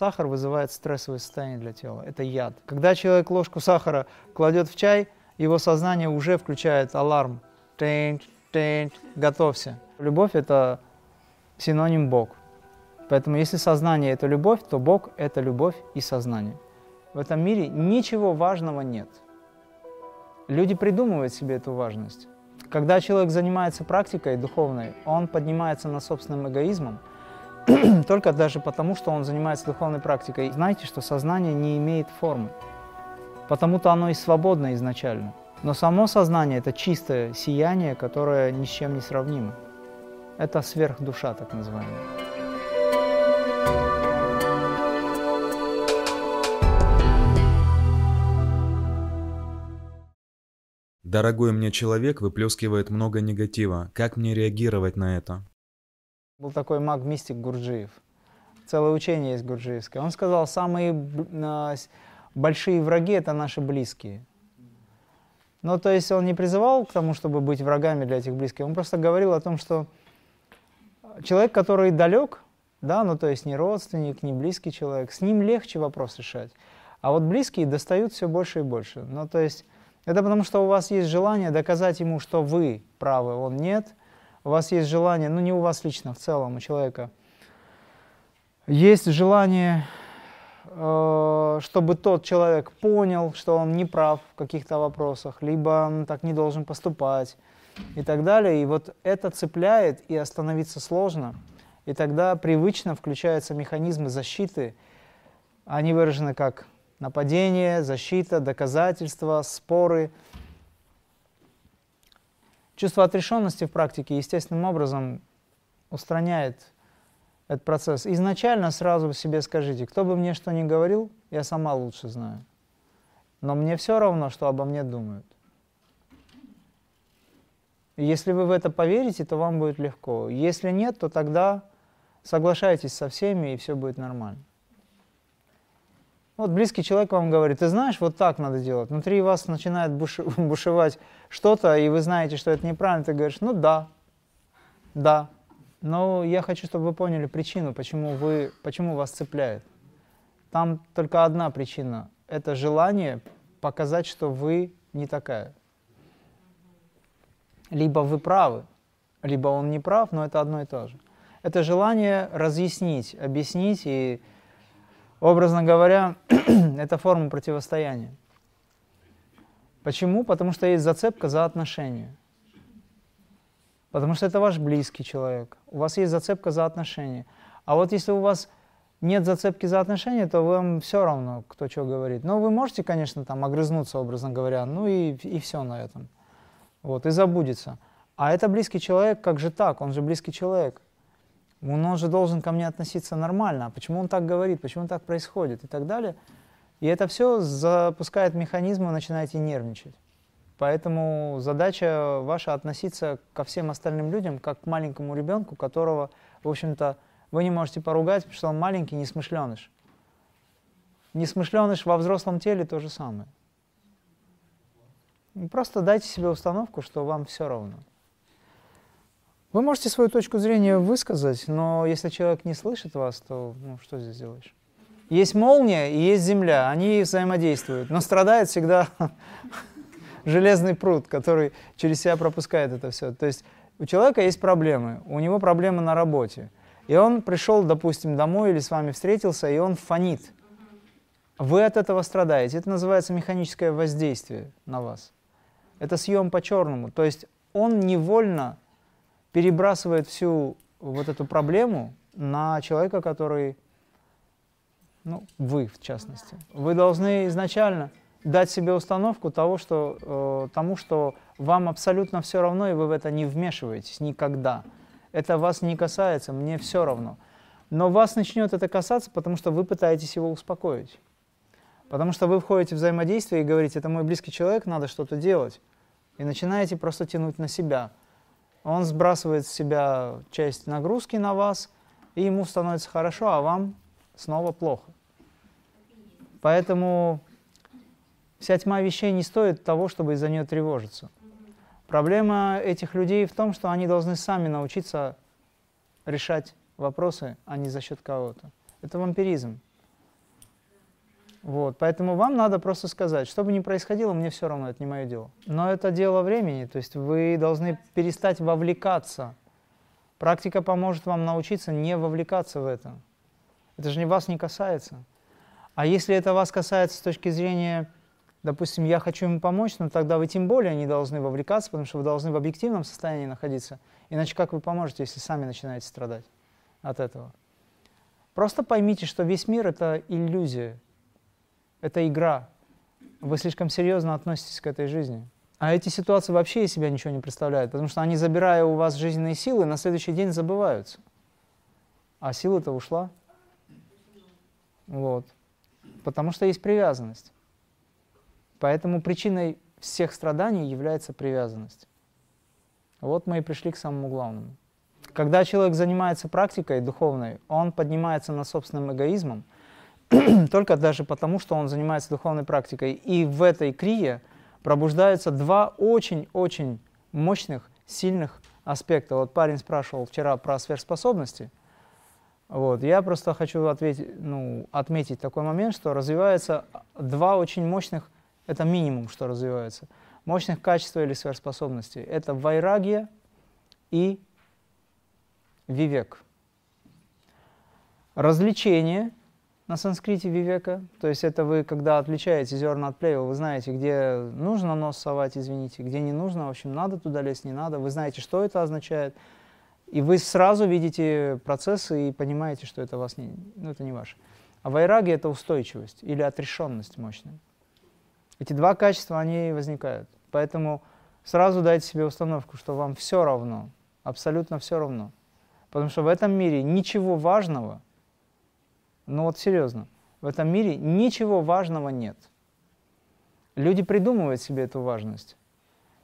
Сахар вызывает стрессовое состояние для тела. Это яд. Когда человек ложку сахара кладет в чай, его сознание уже включает аларм. Тэнь, тэнь, готовься. Любовь – это синоним Бог. Поэтому если сознание – это любовь, то Бог – это любовь и сознание. В этом мире ничего важного нет. Люди придумывают себе эту важность. Когда человек занимается практикой духовной, он поднимается над собственным эгоизмом, только даже потому, что он занимается духовной практикой. Знаете, что сознание не имеет формы, потому-то оно и свободно изначально. Но само сознание – это чистое сияние, которое ни с чем не сравнимо. Это сверхдуша, так называемая. Дорогой мне человек выплескивает много негатива. Как мне реагировать на это? Был такой маг-мистик Гурджиев. Целое учение есть гурджиевское. Он сказал, самые большие враги – это наши близкие. Ну, то есть он не призывал к тому, чтобы быть врагами для этих близких. Он просто говорил о том, что человек, который далек, да, ну то есть не родственник, не близкий человек, с ним легче вопрос решать. А вот близкие достают все больше и больше. Ну, то есть это потому, что у вас есть желание доказать ему, что вы правы, он нет. У вас есть желание, ну не у вас лично, в целом, у человека. Есть желание, э, чтобы тот человек понял, что он не прав в каких-то вопросах, либо он так не должен поступать и так далее. И вот это цепляет, и остановиться сложно. И тогда привычно включаются механизмы защиты. Они выражены как нападение, защита, доказательства, споры. Чувство отрешенности в практике естественным образом устраняет этот процесс. Изначально сразу себе скажите, кто бы мне что ни говорил, я сама лучше знаю. Но мне все равно, что обо мне думают. Если вы в это поверите, то вам будет легко. Если нет, то тогда соглашайтесь со всеми, и все будет нормально. Вот близкий человек вам говорит, ты знаешь, вот так надо делать. Внутри вас начинает буш, бушевать что-то, и вы знаете, что это неправильно. Ты говоришь, ну да, да. Но я хочу, чтобы вы поняли причину, почему, вы, почему вас цепляет. Там только одна причина. Это желание показать, что вы не такая. Lибо вы правы, либо он не прав, но это одно и то же. Это желание разъяснить, объяснить и Образно говоря, это форма противостояния. Почему? Потому что есть зацепка за отношения. Потому что это ваш близкий человек. У вас есть зацепка за отношения. А вот если у вас нет зацепки за отношения, то вам все равно, кто что говорит. Но вы можете, конечно, там огрызнуться, образно говоря, ну и, и все на этом. Вот, и забудется. А это близкий человек, как же так? Он же близкий человек. Он же должен ко мне относиться нормально. А почему он так говорит? Почему так происходит? И так далее. И это все запускает механизмы, вы начинаете нервничать. Поэтому задача ваша относиться ко всем остальным людям, как к маленькому ребенку, которого, в общем-то, вы не можете поругать, потому что он маленький, несмышленыш. Несмышленыш во взрослом теле то же самое. Просто дайте себе установку, что вам все равно. Вы можете свою точку зрения высказать, но если человек не слышит вас, то ну, что здесь делаешь? Есть молния и есть земля, они взаимодействуют, но страдает всегда железный пруд, который через себя пропускает это все. То есть у человека есть проблемы, у него проблемы на работе. И он пришел, допустим, домой или с вами встретился, и он фонит. Вы от этого страдаете. Это называется механическое воздействие на вас. Это съем по-черному. То есть он невольно перебрасывает всю вот эту проблему на человека, который, ну, вы в частности. Вы должны изначально дать себе установку того, что, э, тому, что вам абсолютно все равно, и вы в это не вмешиваетесь никогда. Это вас не касается, мне все равно. Но вас начнет это касаться, потому что вы пытаетесь его успокоить. Потому что вы входите в взаимодействие и говорите, это мой близкий человек, надо что-то делать. И начинаете просто тянуть на себя он сбрасывает с себя часть нагрузки на вас, и ему становится хорошо, а вам снова плохо. Поэтому вся тьма вещей не стоит того, чтобы из-за нее тревожиться. Проблема этих людей в том, что они должны сами научиться решать вопросы, а не за счет кого-то. Это вампиризм. Вот, поэтому вам надо просто сказать, что бы ни происходило, мне все равно, это не мое дело. Но это дело времени, то есть вы должны перестать вовлекаться. Практика поможет вам научиться не вовлекаться в это. Это же вас не касается. А если это вас касается с точки зрения, допустим, я хочу ему помочь, ну тогда вы тем более не должны вовлекаться, потому что вы должны в объективном состоянии находиться. Иначе как вы поможете, если сами начинаете страдать от этого? Просто поймите, что весь мир — это иллюзия, это игра. Вы слишком серьезно относитесь к этой жизни. А эти ситуации вообще из себя ничего не представляют, потому что они, забирая у вас жизненные силы, на следующий день забываются. А сила-то ушла. Вот. Потому что есть привязанность. Поэтому причиной всех страданий является привязанность. Вот мы и пришли к самому главному. Когда человек занимается практикой духовной, он поднимается над собственным эгоизмом, только даже потому, что он занимается духовной практикой. И в этой крие пробуждаются два очень-очень мощных, сильных аспекта. Вот парень спрашивал вчера про сверхспособности. Вот. Я просто хочу ответить, ну, отметить такой момент, что развивается два очень мощных, это минимум, что развивается, мощных качества или сверхспособностей. Это вайрагия и вивек. Развлечение на санскрите вивека, то есть это вы, когда отличаете зерна от плевел, вы знаете, где нужно нос совать, извините, где не нужно, в общем, надо туда лезть, не надо, вы знаете, что это означает, и вы сразу видите процессы и понимаете, что это вас не, ну, это не ваше. А вайраги — это устойчивость или отрешенность мощная. Эти два качества, они возникают. Поэтому сразу дайте себе установку, что вам все равно, абсолютно все равно. Потому что в этом мире ничего важного — ну вот серьезно, в этом мире ничего важного нет. Люди придумывают себе эту важность.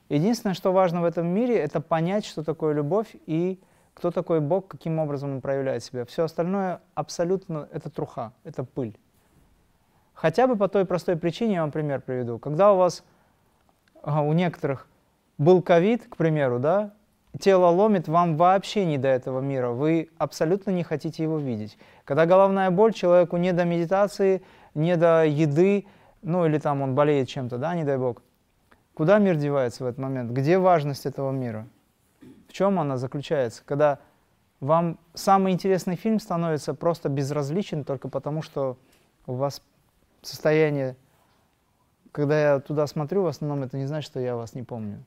Единственное, что важно в этом мире, это понять, что такое любовь и кто такой Бог, каким образом он проявляет себя. Все остальное абсолютно это труха, это пыль. Хотя бы по той простой причине, я вам пример приведу. Когда у вас, у некоторых был ковид, к примеру, да, тело ломит, вам вообще не до этого мира, вы абсолютно не хотите его видеть. Когда головная боль, человеку не до медитации, не до еды, ну или там он болеет чем-то, да, не дай бог. Куда мир девается в этот момент? Где важность этого мира? В чем она заключается? Когда вам самый интересный фильм становится просто безразличен только потому, что у вас состояние, когда я туда смотрю, в основном это не значит, что я вас не помню.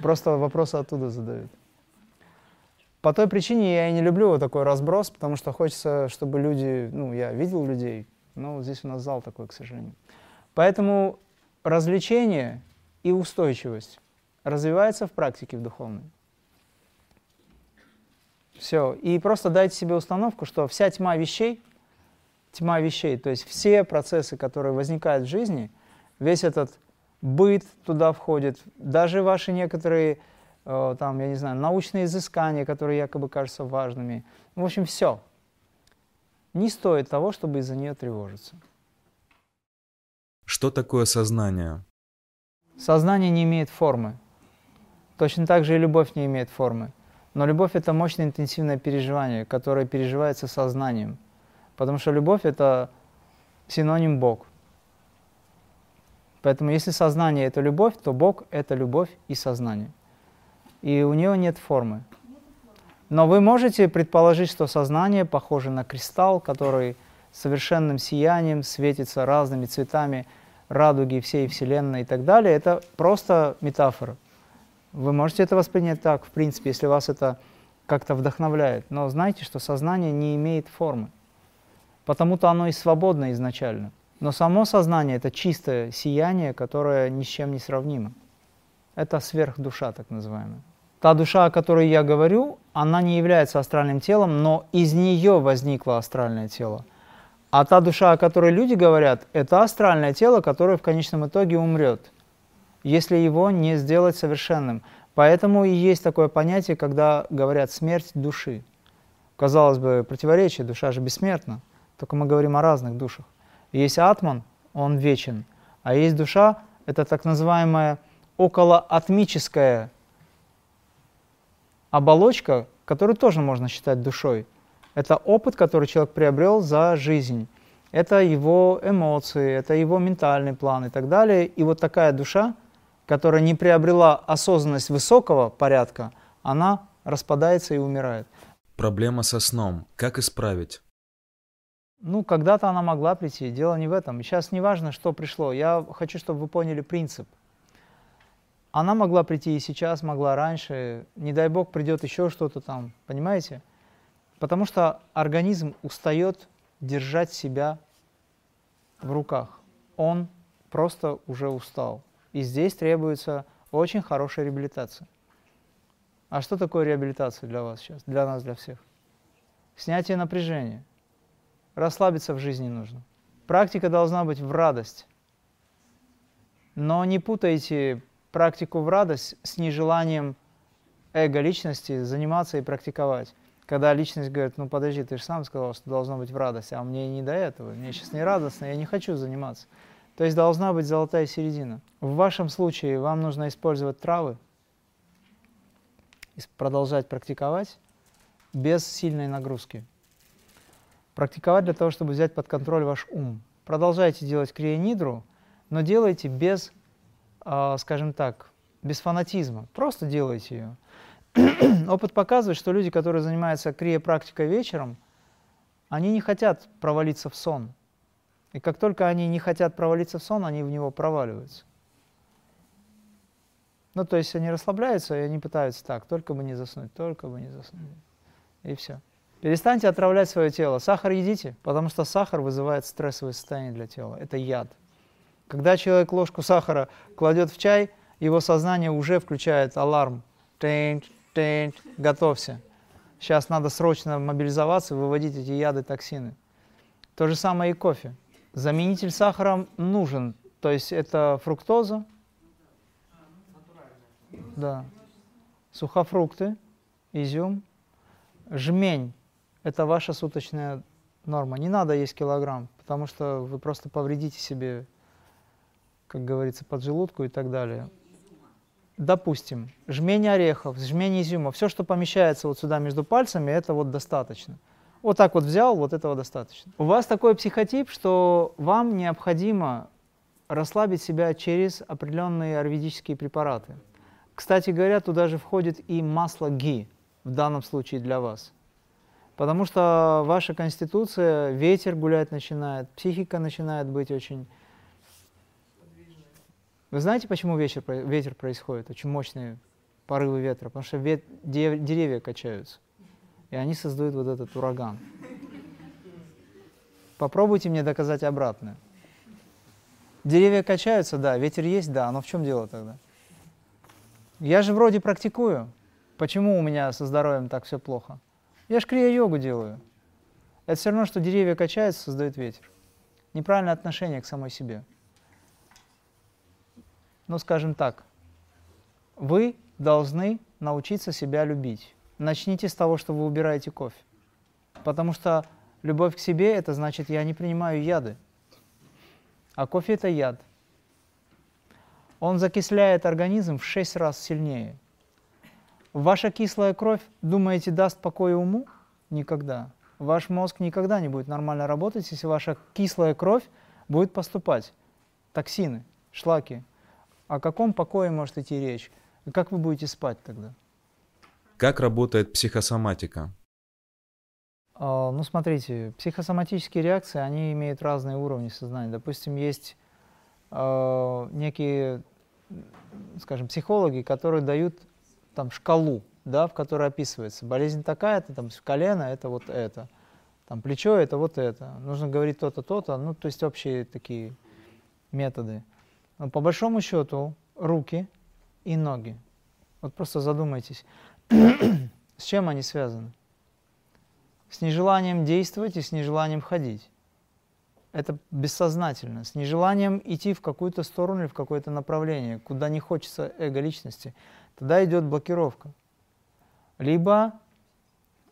Просто вопросы оттуда задают. По той причине я и не люблю вот такой разброс, потому что хочется, чтобы люди, ну, я видел людей, но здесь у нас зал такой, к сожалению. Поэтому развлечение и устойчивость развивается в практике в духовной. Все. И просто дайте себе установку, что вся тьма вещей, тьма вещей, то есть все процессы, которые возникают в жизни, весь этот быт туда входит, даже ваши некоторые там, я не знаю, научные изыскания, которые якобы кажутся важными. В общем, все. Не стоит того, чтобы из-за нее тревожиться. Что такое сознание? Сознание не имеет формы. Точно так же и любовь не имеет формы. Но любовь — это мощное интенсивное переживание, которое переживается сознанием. Потому что любовь — это синоним Бог. Поэтому если сознание — это любовь, то Бог — это любовь и сознание и у нее нет формы. Но вы можете предположить, что сознание похоже на кристалл, который совершенным сиянием светится разными цветами радуги всей Вселенной и так далее. Это просто метафора. Вы можете это воспринять так, в принципе, если вас это как-то вдохновляет. Но знайте, что сознание не имеет формы. Потому-то оно и свободно изначально. Но само сознание — это чистое сияние, которое ни с чем не сравнимо. Это сверхдуша, так называемая. Та душа, о которой я говорю, она не является астральным телом, но из нее возникло астральное тело. А та душа, о которой люди говорят, это астральное тело, которое в конечном итоге умрет, если его не сделать совершенным. Поэтому и есть такое понятие, когда говорят «смерть души». Казалось бы, противоречие, душа же бессмертна, только мы говорим о разных душах. Есть атман, он вечен, а есть душа, это так называемая околоатмическая оболочка, которую тоже можно считать душой. Это опыт, который человек приобрел за жизнь. это его эмоции, это его ментальный план и так далее. И вот такая душа, которая не приобрела осознанность высокого порядка, она распадается и умирает. Проблема со сном. Как исправить? Ну, когда-то она могла прийти. Дело не в этом. Сейчас не важно, что пришло. Я хочу, чтобы вы поняли принцип. Она могла прийти и сейчас, могла раньше. Не дай бог, придет еще что-то там. Понимаете? Потому что организм устает держать себя в руках. Он просто уже устал. И здесь требуется очень хорошая реабилитация. А что такое реабилитация для вас сейчас, для нас, для всех? Снятие напряжения. Расслабиться в жизни нужно. Практика должна быть в радость. Но не путайте практику в радость с нежеланием эго личности заниматься и практиковать. Когда личность говорит, ну подожди, ты же сам сказал, что должно быть в радость, а мне не до этого, мне сейчас не радостно, я не хочу заниматься. То есть должна быть золотая середина. В вашем случае вам нужно использовать травы, продолжать практиковать без сильной нагрузки. Практиковать для того, чтобы взять под контроль ваш ум. Продолжайте делать крионидру, но делайте без, скажем так, без фанатизма. Просто делайте ее. Опыт показывает, что люди, которые занимаются крия-практикой вечером, они не хотят провалиться в сон. И как только они не хотят провалиться в сон, они в него проваливаются. Ну, то есть они расслабляются, и они пытаются так, только бы не заснуть, только бы не заснуть. И все. Перестаньте отравлять свое тело. Сахар едите, потому что сахар вызывает стрессовое состояние для тела. Это яд. Когда человек ложку сахара кладет в чай, его сознание уже включает аларм. Тэнь, тэнь, готовься. Сейчас надо срочно мобилизоваться, выводить эти яды, токсины. То же самое и кофе. Заменитель сахара нужен. То есть это фруктоза, да. Сухофрукты, изюм, жмень – это ваша суточная норма. Не надо есть килограмм, потому что вы просто повредите себе, как говорится, поджелудку и так далее. Допустим, жмень орехов, жмень изюма, все, что помещается вот сюда между пальцами, это вот достаточно. Вот так вот взял, вот этого достаточно. У вас такой психотип, что вам необходимо расслабить себя через определенные аюрведические препараты. Кстати говоря, туда же входит и масло ги, в данном случае для вас. Потому что ваша конституция, ветер гулять начинает, психика начинает быть очень... Вы знаете, почему ветер, ветер происходит? Очень мощные порывы ветра. Потому что вет, деревья качаются. И они создают вот этот ураган. Попробуйте мне доказать обратное. Деревья качаются, да, ветер есть, да, но в чем дело тогда? Я же вроде практикую. Почему у меня со здоровьем так все плохо? Я же крия-йогу делаю. Это все равно, что деревья качаются, создают ветер. Неправильное отношение к самой себе. Ну, скажем так, вы должны научиться себя любить. Начните с того, что вы убираете кофе. Потому что любовь к себе – это значит, я не принимаю яды. А кофе – это яд – он закисляет организм в 6 раз сильнее. Ваша кислая кровь, думаете, даст покой уму? Никогда. Ваш мозг никогда не будет нормально работать, если ваша кислая кровь будет поступать. Токсины, шлаки. О каком покое может идти речь? И как вы будете спать тогда? Как работает психосоматика? А, ну, смотрите, психосоматические реакции, они имеют разные уровни сознания. Допустим, есть э, некие скажем, психологи, которые дают там шкалу, да, в которой описывается болезнь такая-то, там колено это вот это, там плечо это вот это, нужно говорить то-то, то-то, ну то есть общие такие методы. Но по большому счету руки и ноги. Вот просто задумайтесь, с чем они связаны? С нежеланием действовать и с нежеланием ходить это бессознательно, с нежеланием идти в какую-то сторону или в какое-то направление, куда не хочется эго личности, тогда идет блокировка. Либо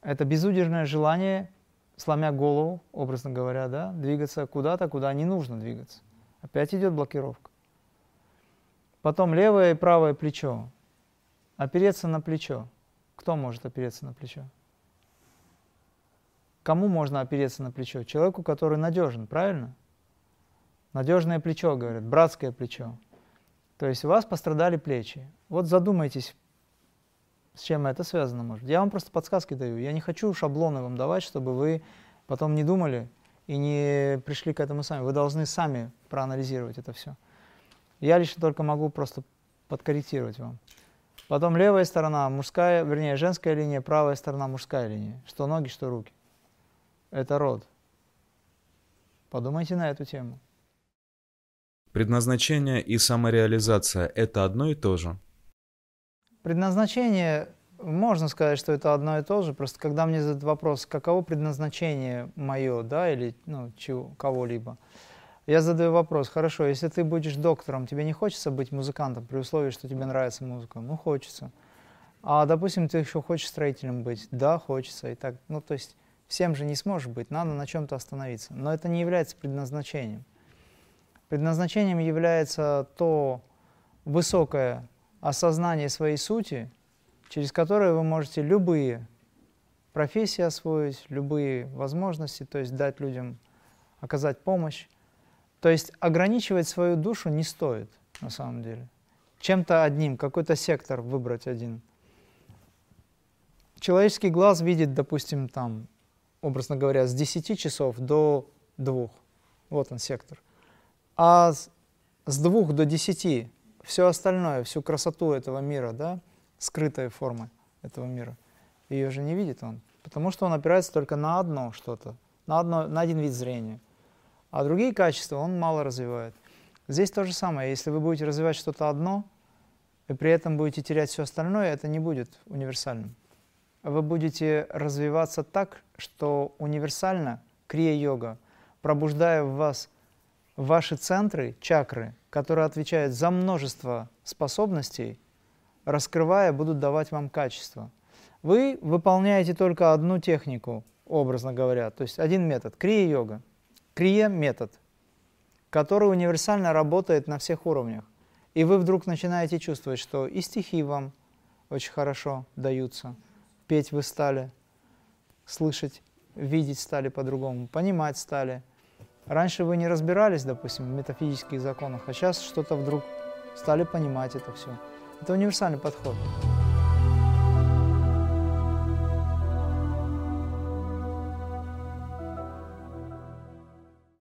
это безудержное желание, сломя голову, образно говоря, да, двигаться куда-то, куда не нужно двигаться. Опять идет блокировка. Потом левое и правое плечо. Опереться на плечо. Кто может опереться на плечо? кому можно опереться на плечо? Человеку, который надежен, правильно? Надежное плечо, говорят, братское плечо. То есть у вас пострадали плечи. Вот задумайтесь, с чем это связано, может. Я вам просто подсказки даю. Я не хочу шаблоны вам давать, чтобы вы потом не думали и не пришли к этому сами. Вы должны сами проанализировать это все. Я лично только могу просто подкорректировать вам. Потом левая сторона, мужская, вернее, женская линия, правая сторона, мужская линия. Что ноги, что руки. Это род. Подумайте на эту тему. Предназначение и самореализация – это одно и то же? Предназначение, можно сказать, что это одно и то же. Просто когда мне задают вопрос, каково предназначение мое, да, или ну, чего, кого-либо, я задаю вопрос, хорошо, если ты будешь доктором, тебе не хочется быть музыкантом при условии, что тебе нравится музыка? Ну, хочется. А, допустим, ты еще хочешь строителем быть? Да, хочется. И так, ну, то есть всем же не сможешь быть, надо на чем-то остановиться. Но это не является предназначением. Предназначением является то высокое осознание своей сути, через которое вы можете любые профессии освоить, любые возможности, то есть дать людям, оказать помощь. То есть ограничивать свою душу не стоит на самом деле. Чем-то одним, какой-то сектор выбрать один. Человеческий глаз видит, допустим, там, образно говоря, с 10 часов до 2. Вот он сектор – а с, с двух до десяти все остальное, всю красоту этого мира, да, скрытые формы этого мира, ее же не видит он, потому что он опирается только на одно что-то, на, одно, на один вид зрения. А другие качества он мало развивает. Здесь то же самое. Если вы будете развивать что-то одно, и при этом будете терять все остальное, это не будет универсальным. Вы будете развиваться так, что универсально крия-йога, пробуждая в вас ваши центры, чакры, которые отвечают за множество способностей, раскрывая, будут давать вам качество. Вы выполняете только одну технику, образно говоря, то есть один метод, крия-йога. Крия-метод, который универсально работает на всех уровнях. И вы вдруг начинаете чувствовать, что и стихи вам очень хорошо даются, петь вы стали, слышать, видеть стали по-другому, понимать стали – Раньше вы не разбирались, допустим, в метафизических законах, а сейчас что-то вдруг стали понимать это все. Это универсальный подход.